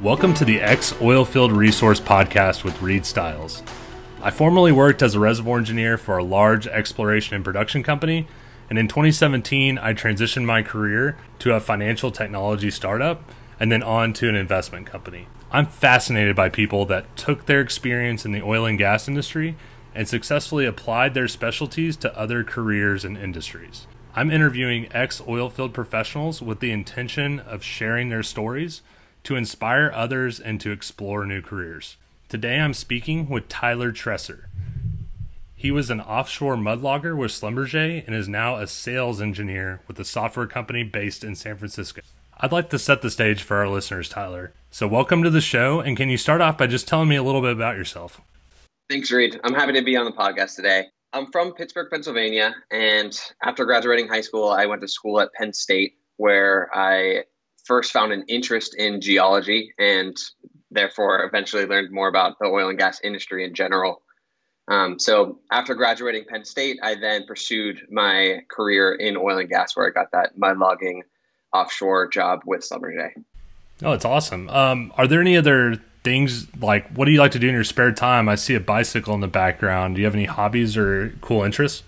Welcome to the X Oilfield Resource Podcast with Reed Stiles. I formerly worked as a reservoir engineer for a large exploration and production company, and in 2017, I transitioned my career to a financial technology startup and then on to an investment company. I'm fascinated by people that took their experience in the oil and gas industry and successfully applied their specialties to other careers and industries. I'm interviewing ex oilfield professionals with the intention of sharing their stories to inspire others and to explore new careers. Today I'm speaking with Tyler Treser. He was an offshore mudlogger with Schlumberger and is now a sales engineer with a software company based in San Francisco. I'd like to set the stage for our listeners, Tyler. So, welcome to the show, and can you start off by just telling me a little bit about yourself? Thanks, Reed. I'm happy to be on the podcast today. I'm from Pittsburgh, Pennsylvania, and after graduating high school, I went to school at Penn State, where I first found an interest in geology and therefore eventually learned more about the oil and gas industry in general. Um, so after graduating Penn State, I then pursued my career in oil and gas, where I got that mud logging offshore job with Schlumberger. Oh, it's awesome. Um, are there any other things like what do you like to do in your spare time? I see a bicycle in the background. Do you have any hobbies or cool interests?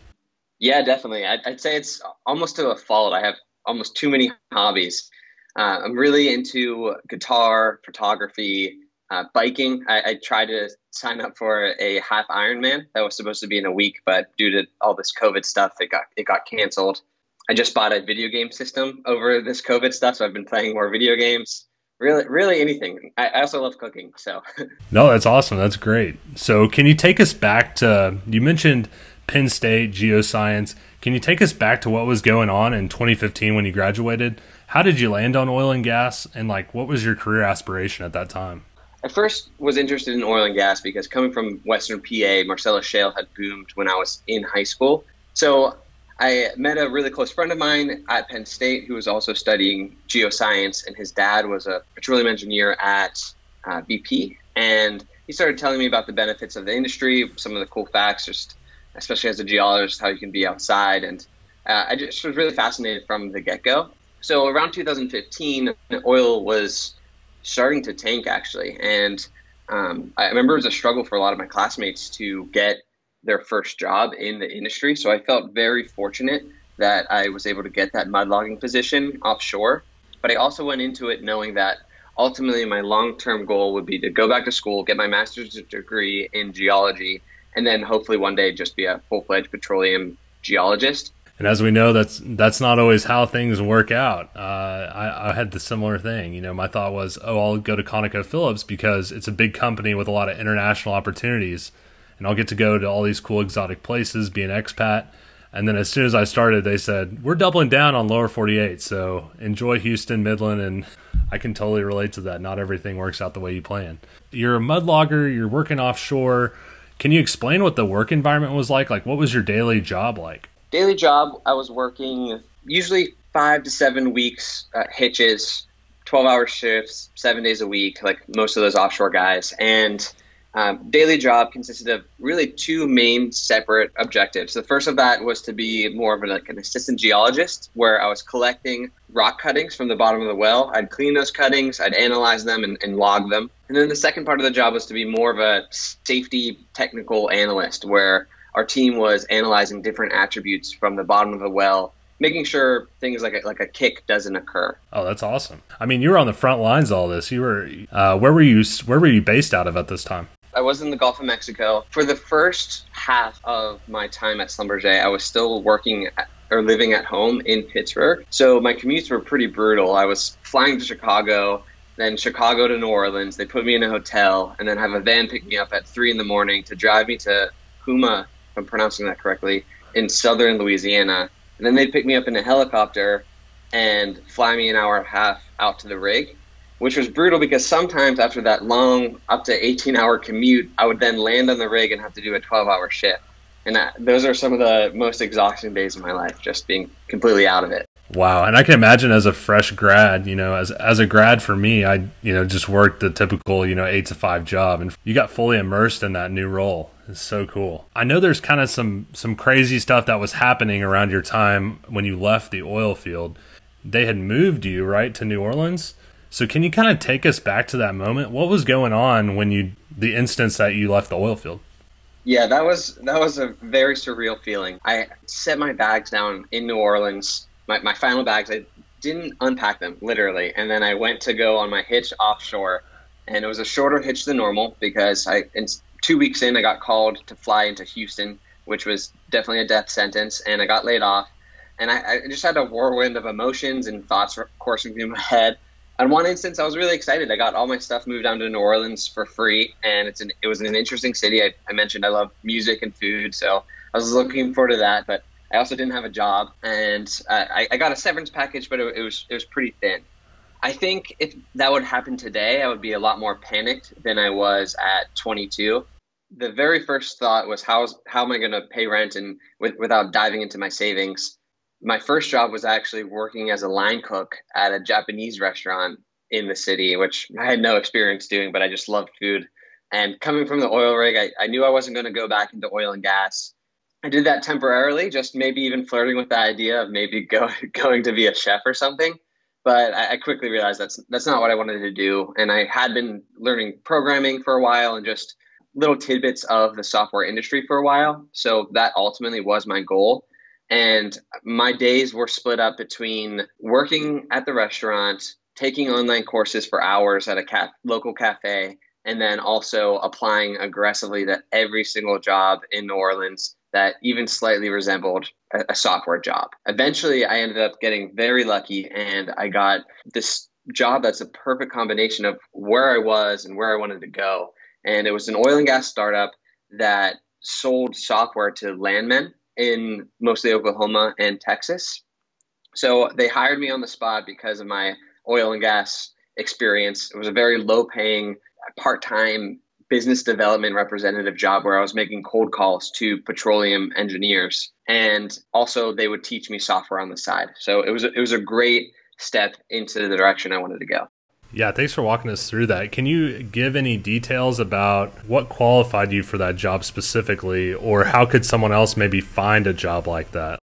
Yeah, definitely. I'd, I'd say it's almost to a fault. I have almost too many hobbies. Uh, I'm really into guitar, photography, uh, biking. I, I, tried to sign up for a half Ironman that was supposed to be in a week, but due to all this COVID stuff, it got it got canceled. I just bought a video game system over this COVID stuff, so I've been playing more video games. Really, really anything. I, I also love cooking. So. no, that's awesome. That's great. So, can you take us back to you mentioned Penn State geoscience? Can you take us back to what was going on in 2015 when you graduated? How did you land on oil and gas, and like what was your career aspiration at that time? I first was interested in oil and gas because coming from Western PA, Marcellus Shale had boomed when I was in high school. So I met a really close friend of mine at Penn State who was also studying geoscience, and his dad was a petroleum engineer at uh, BP. And he started telling me about the benefits of the industry, some of the cool facts, just especially as a geologist, how you can be outside. And uh, I just was really fascinated from the get go. So around 2015, oil was starting to tank actually, and um, I remember it was a struggle for a lot of my classmates to get their first job in the industry. So I felt very fortunate that I was able to get that mud logging position offshore. But I also went into it knowing that ultimately my long term goal would be to go back to school, get my master's degree in geology, and then hopefully one day just be a full fledged petroleum geologist. And as we know, that's that's not always how things work out. Uh, I, I, had the similar thing. You know, my thought was, oh, I'll go to ConocoPhillips because it's a big company with a lot of international opportunities, and I'll get to go to all these cool exotic places, be an expat. And then as soon as I started, they said we're doubling down on lower 48. So enjoy Houston, Midland, and I can totally relate to that. Not everything works out the way you plan. You're a mud logger. You're working offshore. Can you explain what the work environment was like? Like, what was your daily job like? Daily job, I was working usually five to seven weeks uh, hitches, 12 hour shifts, seven days a week, like most of those offshore guys. And um, daily job consisted of really two main separate objectives. The first of that was to be more of a, like an assistant geologist, where I was collecting rock cuttings from the bottom of the well. I'd clean those cuttings, I'd analyze them, and, and log them. And then the second part of the job was to be more of a safety technical analyst, where our team was analyzing different attributes from the bottom of the well making sure things like a, like a kick doesn't occur. Oh, that's awesome. I mean, you were on the front lines of all this. You were uh, where were you where were you based out of at this time? I was in the Gulf of Mexico. For the first half of my time at Schlumberger, I was still working at, or living at home in Pittsburgh. So my commutes were pretty brutal. I was flying to Chicago, then Chicago to New Orleans. They put me in a hotel and then have a van pick me up at three in the morning to drive me to Houma, if I'm pronouncing that correctly, in southern Louisiana. And then they'd pick me up in a helicopter and fly me an hour and a half out to the rig, which was brutal because sometimes after that long, up to 18 hour commute, I would then land on the rig and have to do a 12 hour shift. And that, those are some of the most exhausting days of my life, just being completely out of it. Wow, and I can imagine as a fresh grad, you know, as as a grad for me, I you know just worked the typical you know eight to five job, and you got fully immersed in that new role. It's so cool. I know there's kind of some some crazy stuff that was happening around your time when you left the oil field. They had moved you right to New Orleans. So can you kind of take us back to that moment? What was going on when you the instance that you left the oil field? Yeah, that was that was a very surreal feeling. I set my bags down in New Orleans, my, my final bags. I didn't unpack them literally, and then I went to go on my hitch offshore, and it was a shorter hitch than normal because I two weeks in I got called to fly into Houston, which was definitely a death sentence, and I got laid off, and I, I just had a whirlwind of emotions and thoughts coursing through my head on one instance, I was really excited. I got all my stuff moved down to New Orleans for free, and it's an it was an interesting city. I, I mentioned I love music and food, so I was looking forward to that. But I also didn't have a job, and uh, I, I, got a severance package, but it, it, was it was pretty thin. I think if that would happen today, I would be a lot more panicked than I was at 22. The very first thought was how how am I going to pay rent and with, without diving into my savings my first job was actually working as a line cook at a Japanese restaurant in the city, which I had no experience doing, but I just loved food. And coming from the oil rig, I, I knew I wasn't going to go back into oil and gas. I did that temporarily, just maybe even flirting with the idea of maybe go, going to be a chef or something. But I, quickly realized that's that's not what I wanted to do. And I had been learning programming for a while and just little tidbits of the software industry for a while. So that ultimately was my goal and my days were split up between working at the restaurant, taking online courses for hours at a ca- local cafe, and then also applying aggressively to every single job in New Orleans that even slightly resembled a, software job. Eventually, I ended up getting very lucky and I got this job that's a perfect combination of where I was and where I wanted to go. And it was an oil and gas startup that sold software to landmen in mostly Oklahoma and Texas. So they hired me on the spot because of my oil and gas experience. It was a very low paying, part time business development representative job where I was making cold calls to petroleum engineers. And also, they would teach me software on the side. So it was, a, it was a great step into the direction I wanted to go. Yeah, thanks for walking us through that. Can you give any details about what qualified you for that job specifically, or how could someone else maybe find a job like that?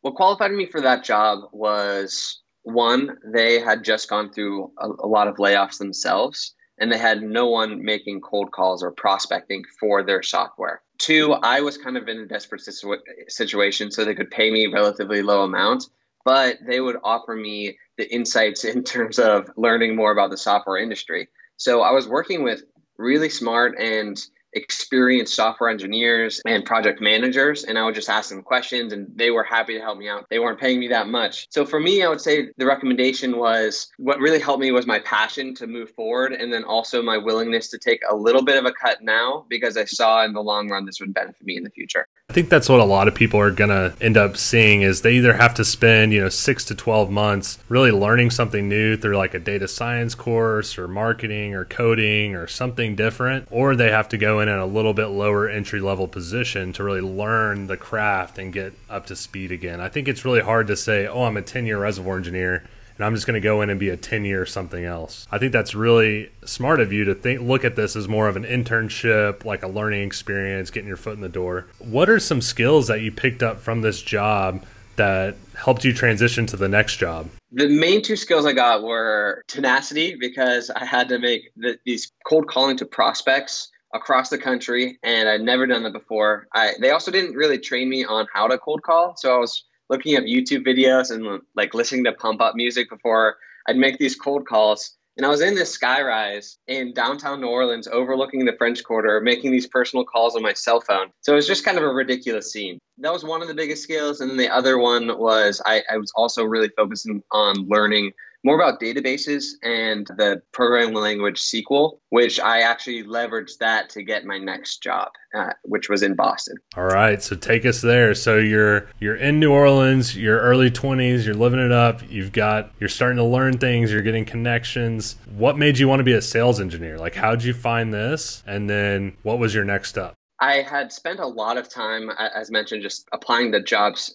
What qualified me for that job was one, they had just gone through a, a lot of layoffs themselves, and they had no one making cold calls or prospecting for their software. Two, I was kind of in a desperate situ- situation, so they could pay me relatively low amount, but they would offer me the insights in terms of learning more about the software industry. So I was working with really smart and experienced software engineers and project managers and I would just ask them questions and they were happy to help me out. They weren't paying me that much. So for me, I would say the recommendation was what really helped me was my passion to move forward and then also my willingness to take a little bit of a cut now because I saw in the long run this would benefit me in the future. I think that's what a lot of people are going to end up seeing is they either have to spend, you know, 6 to 12 months really learning something new through like a data science course or marketing or coding or something different or they have to go in at a little bit lower entry level position to really learn the craft and get up to speed again. I think it's really hard to say, "Oh, I'm a 10-year reservoir engineer." and I'm just going to go in and be a 10 year something else. I think that's really smart of you to think look at this as more of an internship, like a learning experience, getting your foot in the door. What are some skills that you picked up from this job that helped you transition to the next job? The main two skills I got were tenacity because I had to make the, these cold calling to prospects across the country and I'd never done that before. I, they also didn't really train me on how to cold call, so I was looking at YouTube videos and like listening to pump up music before I'd make these cold calls. And I was in this skyrise in downtown New Orleans overlooking the French Quarter, making these personal calls on my cell phone. So it was just kind of a ridiculous scene. That was one of the biggest skills. And then the other one was I, I was also really focusing on learning more about databases and the programming language SQL, which I actually leveraged that to get my next job, uh, which was in Boston. All right, so take us there. So you're you're in New Orleans, you're early 20s, you're living it up. You've got you're starting to learn things, you're getting connections. What made you want to be a sales engineer? Like how'd you find this? And then what was your next step? I had spent a lot of time, as mentioned, just applying the jobs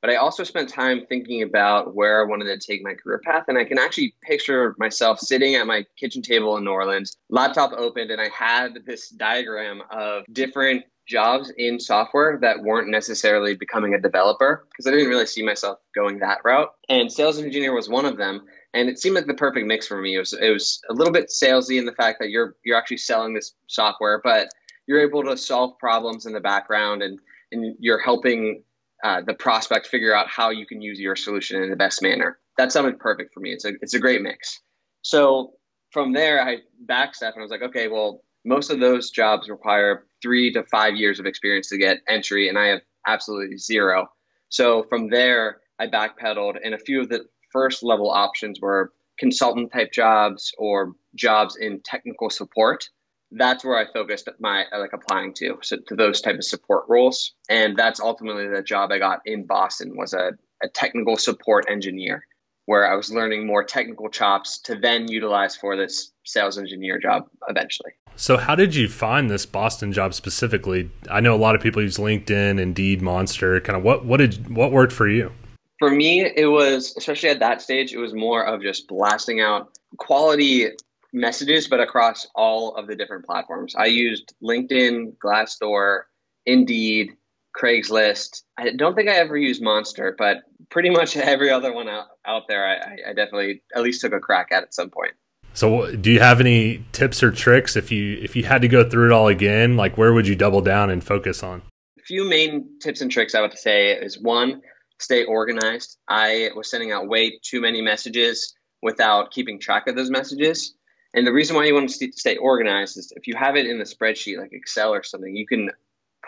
but I also spent time thinking about where I wanted to take my career path. And I can actually picture myself sitting at my kitchen table in New Orleans, laptop opened, and I had this diagram of different jobs in software that weren't necessarily becoming a developer because I didn't really see myself going that route. And sales engineer was one of them. and it seemed like the perfect mix for me. It was it was a little bit salesy in the fact that you're you're actually selling this software, but you're able to solve problems in the background and and you're helping uh, the prospect figure out how you can use your solution in the best manner. That sounded perfect for me. It's a it's a great mix. So from there, I backstep and I was like, okay, well, most of those jobs require three to five years of experience to get entry, and I have absolutely zero. So from there, I backpedaled, and a few of the first level options were consultant type jobs or jobs in technical support that's where I focused my uh, like applying to so to those type of support roles, and that's ultimately the job I got in Boston was a, a technical support engineer, where I was learning more technical chops to then utilize for this sales engineer job eventually. So, how did you find this Boston job specifically? I know a lot of people use LinkedIn, Indeed, Monster. Kind of what what did what worked for you? For me, it was especially at that stage, it was more of just blasting out quality messages, but across all of the different platforms. I used LinkedIn, Glassdoor, Indeed, Craigslist. I don't think I ever used Monster, but pretty much every other one out, out there, I, I definitely at least took a crack at at some point. So, do you have any tips or tricks if you if you had to go through it all again? Like, where would you double down and focus on? A few main tips and tricks I would say is one, stay organized. I was sending out way too many messages without keeping track of those messages. And the reason why you want to stay organized is if you have it in the spreadsheet like Excel or something, you can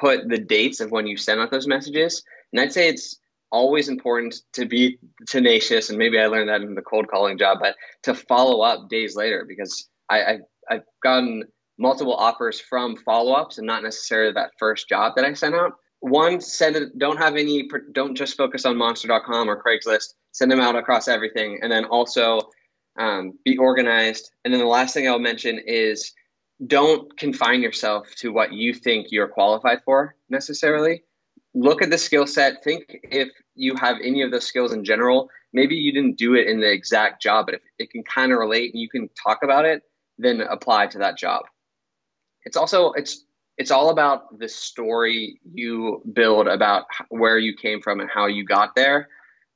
put the dates of when you send out those messages. And I'd say it's always important to be tenacious, and maybe I learned that in the cold calling job, but to follow up days later because I, I I've gotten multiple offers from follow ups and not necessarily that first job that I sent out. One, send it, don't have any, don't just focus on monster.com or Craigslist, send them out across everything. And then also um, be organized. And then the last thing I'll mention is don't confine yourself to what you think you're qualified for necessarily. Look at the skill set. Think if you have any of those skills in general. Maybe you didn't do it in the exact job, but if it can kind of relate and you can talk about it, then apply to that job. It's also it's it's all about the story you build about where you came from and how you got there,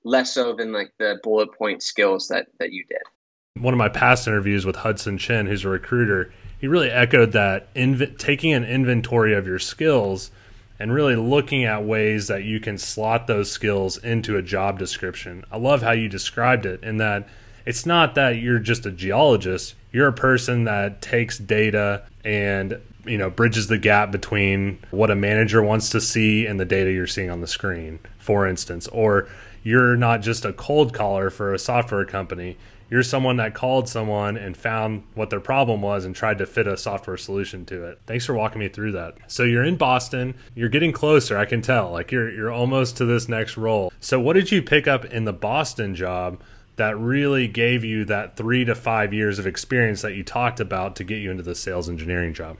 less so than like the bullet point skills that that you did one of my past interviews with Hudson Chin, who's a recruiter, he really echoed that inv- taking an inventory of your skills and really looking at ways that you can slot those skills into a job description. I love how you described it in that it's not that you're just a geologist, you're a person that takes data and you know bridges the gap between what a manager wants to see and the data you're seeing on the screen for instance. Or you're not just a cold caller for a software company you're someone that called someone and found what their problem was and tried to fit a software solution to it. Thanks for walking me through that. So you're in Boston, you're getting closer, I can tell. Like you're you're almost to this next role. So what did you pick up in the Boston job that really gave you that 3 to 5 years of experience that you talked about to get you into the sales engineering job?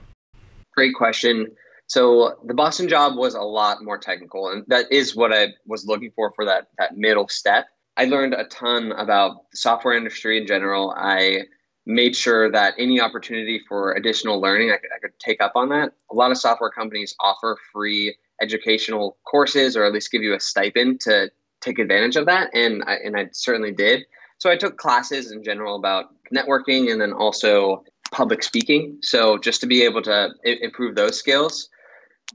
Great question. So the Boston job was a lot more technical, and that is what I was looking for for that that middle step. I learned a ton about the software industry in general. I made sure that any opportunity for additional learning, I could, I could take up on that. A lot of software companies offer free educational courses or at least give you a stipend to take advantage of that. And I, and I certainly did. So I took classes in general about networking and then also public speaking. So just to be able to improve those skills.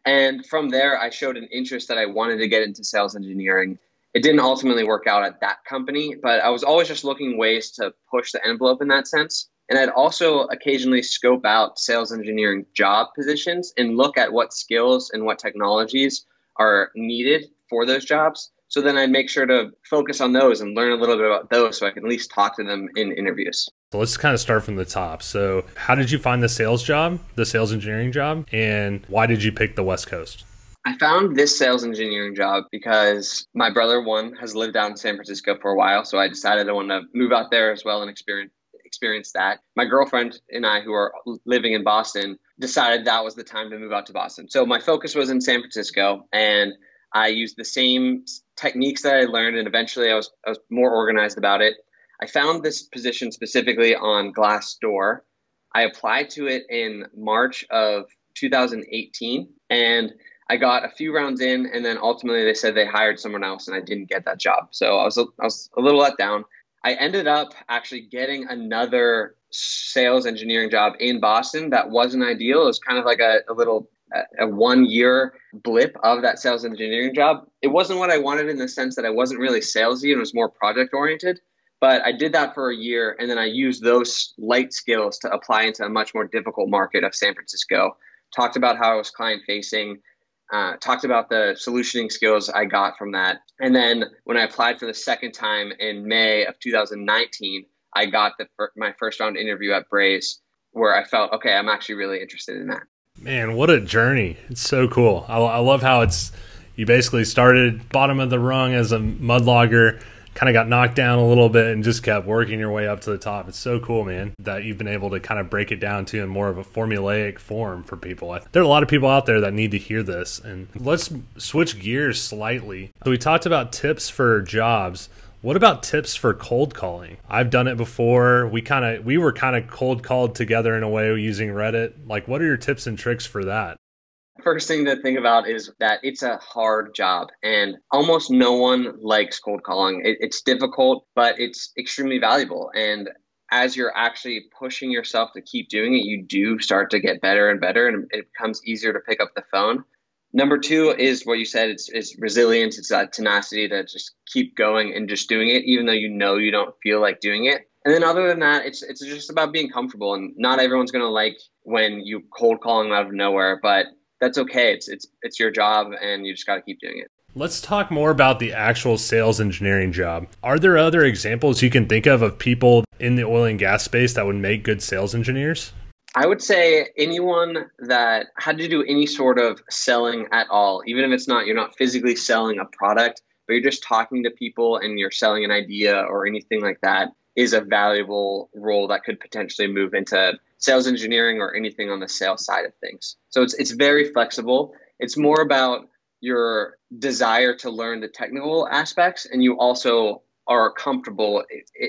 And from there, I showed an interest that I wanted to get into sales engineering it didn't ultimately work out at that company, but I was always just looking ways to push the envelope in that sense. And I'd also occasionally scope out sales engineering job positions and look at what skills and what technologies are needed for those jobs. So then I'd make sure to focus on those and learn a little bit about those so I can at least talk to them in interviews. So let's kind of start from the top. So, how did you find the sales job, the sales engineering job, and why did you pick the West Coast? I found this sales engineering job because my brother one has lived out in San Francisco for a while, so I decided I wanted to move out there as well and experience experience that. My girlfriend and I, who are living in Boston, decided that was the time to move out to Boston. So my focus was in San Francisco, and I used the same techniques that I learned, and eventually I was I was more organized about it. I found this position specifically on Glassdoor. I applied to it in March of 2018, and I got a few rounds in, and then ultimately they said they hired someone else, and I didn't get that job. So I was a, I was a little let down. I ended up actually getting another sales engineering job in Boston that wasn't ideal. It was kind of like a, a little a one year blip of that sales engineering job. It wasn't what I wanted in the sense that I wasn't really salesy and was more project oriented. But I did that for a year and then I used those light skills to apply into a much more difficult market of San Francisco. Talked about how I was client facing, uh, talked about the solutioning skills I got from that. And then when I applied for the second time in May of 2019, I got the, my first round interview at Braze where I felt, okay, I'm actually really interested in that. Man, what a journey! It's so cool. I, I love how it's you basically started bottom of the rung as a mud logger, kind of got knocked down a little bit, and just kept working your way up to the top. It's so cool, man, that you've been able to kind of break it down to in more of a formulaic form for people. There are a lot of people out there that need to hear this. And let's switch gears slightly. So we talked about tips for jobs. What about tips for cold calling? I've done it before. We kind of we were kind of cold called together in a way using Reddit. Like what are your tips and tricks for that? First thing to think about is that it's a hard job and almost no one likes cold calling. It, it's difficult, but it's extremely valuable. And as you're actually pushing yourself to keep doing it, you do start to get better and better, and it becomes easier to pick up the phone. Number two is what you said. It's, it's resilience. It's that tenacity to just keep going and just doing it, even though you know you don't feel like doing it. And then other than that, it's it's just about being comfortable. And not everyone's gonna like when you cold calling out of nowhere, but that's okay. It's it's it's your job, and you just got to keep doing it. Let's talk more about the actual sales engineering job. Are there other examples you can think of of people in the oil and gas space that would make good sales engineers? I would say anyone that had to do any sort of selling at all, even if it's not, you're not physically selling a product, but you're just talking to people and you're selling an idea or anything like that, is a valuable role that could potentially move into sales engineering or anything on the sales side of things. So it's, it's very flexible. It's more about your desire to learn the technical aspects and you also are comfortable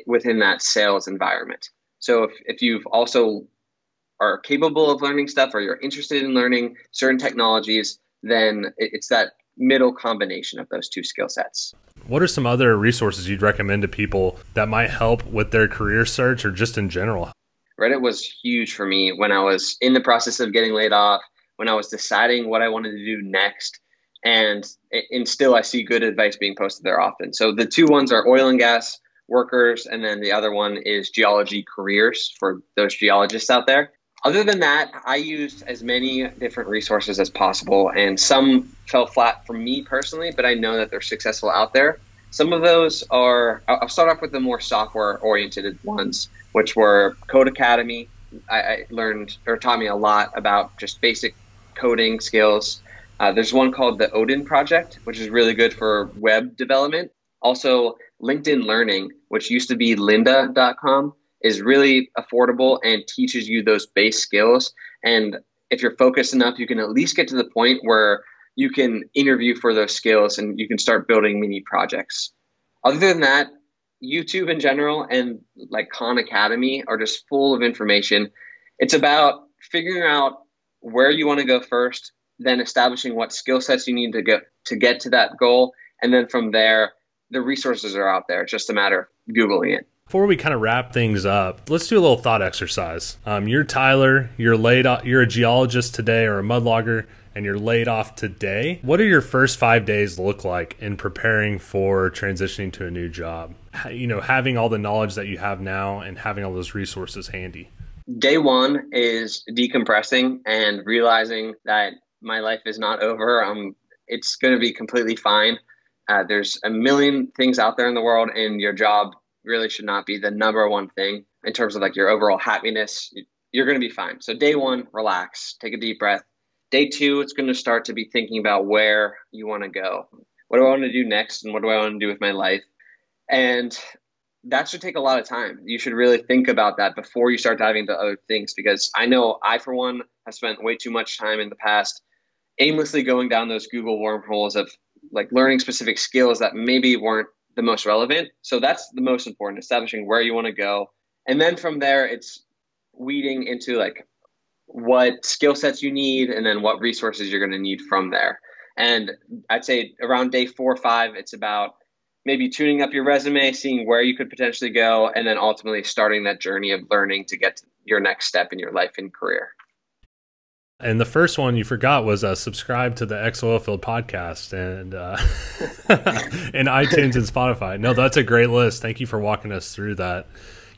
within that sales environment. So if, if you've also are capable of learning stuff or you're interested in learning certain technologies, then it's that middle combination of those two skill sets. What are some other resources you'd recommend to people that might help with their career search or just in general? Reddit was huge for me when I was in the process of getting laid off, when I was deciding what I wanted to do next. And, and still, I see good advice being posted there often. So the two ones are oil and gas workers, and then the other one is geology careers for those geologists out there. Other than that, I used as many different resources as possible, and some fell flat for me personally, but I know that they're successful out there. Some of those are, I'll start off with the more software oriented ones, which were Codecademy. I, I, learned or taught me a lot about just basic coding skills. Uh, there's one called the Odin Project, which is really good for web development. Also, LinkedIn Learning, which used to be lynda.com is really affordable and teaches you those base skills. And if you're focused enough, you can at least get to the point where you can interview for those skills and you can start building mini projects. Other than that, YouTube in general and like Khan Academy are just full of information. It's about figuring out where you want to go first, then establishing what skill sets you need to get to get to that goal, and then from there, the resources are out there. It's just a matter of googling it. Before we kind of wrap things up, let's do a little thought exercise. Um, you're Tyler. You're laid. You're a geologist today, or a mud logger, and you're laid off today. What do your first five days look like in preparing for transitioning to a new job? You know, having all the knowledge that you have now and having all those resources handy. Day one is decompressing and realizing that my life is not over. Um, it's going to be completely fine. Uh, there's a million things out there in the world, and your job really should not be the number one thing in terms of like your overall happiness. You're going to be fine. So day one, relax, take a deep breath. Day two, it's going to start to be thinking about where you want to go. What do I want to do next, and what do I want to do with my life? And that should take a lot of time. You should really think about that before you start diving into other things because I know I, for one, have spent way too much time in the past aimlessly going down those Google wormholes of like learning specific skills that maybe weren't the most relevant. So that's the most important, establishing where you want to go. And then from there, it's weeding into like what skill sets you need and then what resources you're going to need from there. And I'd say around day four or five, it's about maybe tuning up your resume, seeing where you could potentially go, and then ultimately starting that journey of learning to get to your next step in your life and career. And the first one you forgot was uh, subscribe to the X Oilfield podcast and uh, in iTunes and Spotify. No, that's a great list. Thank you for walking us through that.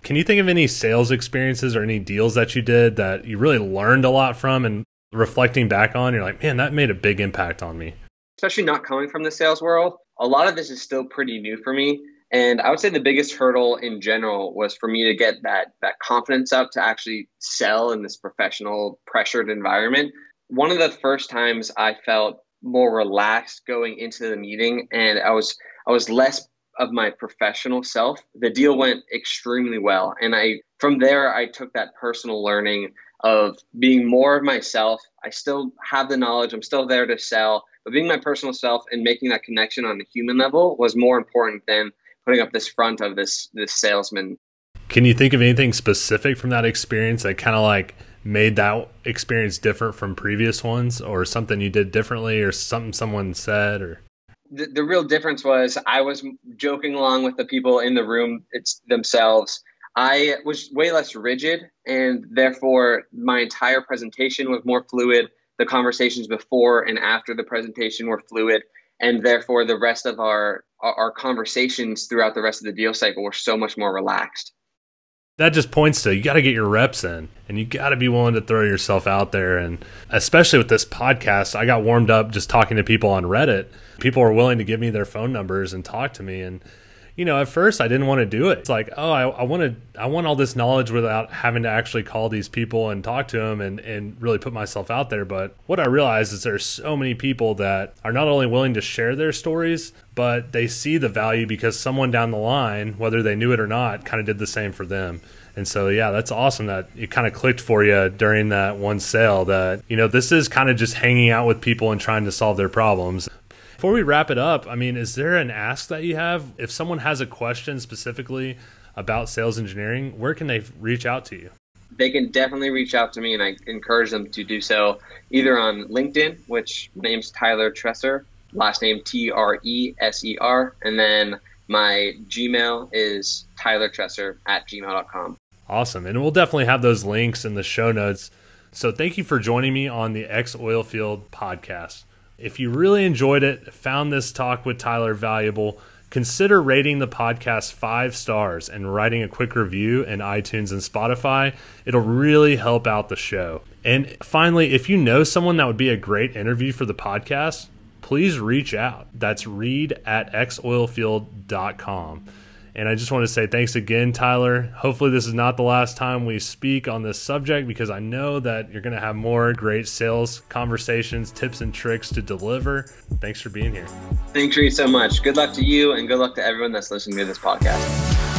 Can you think of any sales experiences or any deals that you did that you really learned a lot from and reflecting back on, you're like, man, that made a big impact on me? Especially not coming from the sales world, a lot of this is still pretty new for me. And I would say the biggest hurdle in general was for me to get that that confidence up to actually sell in this professional pressured environment. One of the first times I felt more relaxed going into the meeting and I was I was less of my professional self. The deal went extremely well and I from there I took that personal learning of being more of myself. I still have the knowledge, I'm still there to sell, but being my personal self and making that connection on a human level was more important than putting up this front of this this salesman. Can you think of anything specific from that experience that kind of like made that experience different from previous ones or something you did differently or something someone said or the, the real difference was I was joking along with the people in the room it's themselves. I was way less rigid and therefore my entire presentation was more fluid. The conversations before and after the presentation were fluid and therefore the rest of our our conversations throughout the rest of the deal cycle were so much more relaxed. That just points to you got to get your reps in and you got to be willing to throw yourself out there. And especially with this podcast, I got warmed up just talking to people on Reddit. People were willing to give me their phone numbers and talk to me. And you know, at first I didn't want to do it. It's like, oh, I, I want to, I want all this knowledge without having to actually call these people and talk to them and, and really put myself out there. But what I realized is there's so many people that are not only willing to share their stories, but they see the value because someone down the line, whether they knew it or not, kind of did the same for them. And so, yeah, that's awesome that it kind of clicked for you during that one sale that, you know, this is kind of just hanging out with people and trying to solve their problems. Before we wrap it up, I mean, is there an ask that you have? If someone has a question specifically about sales engineering, where can they reach out to you? They can definitely reach out to me, and I encourage them to do so either on LinkedIn, which my name's Tyler Treser, last name T R E S E R, and then my Gmail is Tyler Treser at gmail.com. Awesome. And we'll definitely have those links in the show notes. So thank you for joining me on the X Oilfield podcast. If you really enjoyed it, found this talk with Tyler valuable, consider rating the podcast five stars and writing a quick review in iTunes and Spotify. It'll really help out the show. And finally, if you know someone that would be a great interview for the podcast, please reach out. That's reed at xoilfield.com. And I just want to say thanks again, Tyler. Hopefully, this is not the last time we speak on this subject because I know that you're going to have more great sales conversations, tips, and tricks to deliver. Thanks for being here. Thanks, Reed, so much. Good luck to you, and good luck to everyone that's listening to this podcast.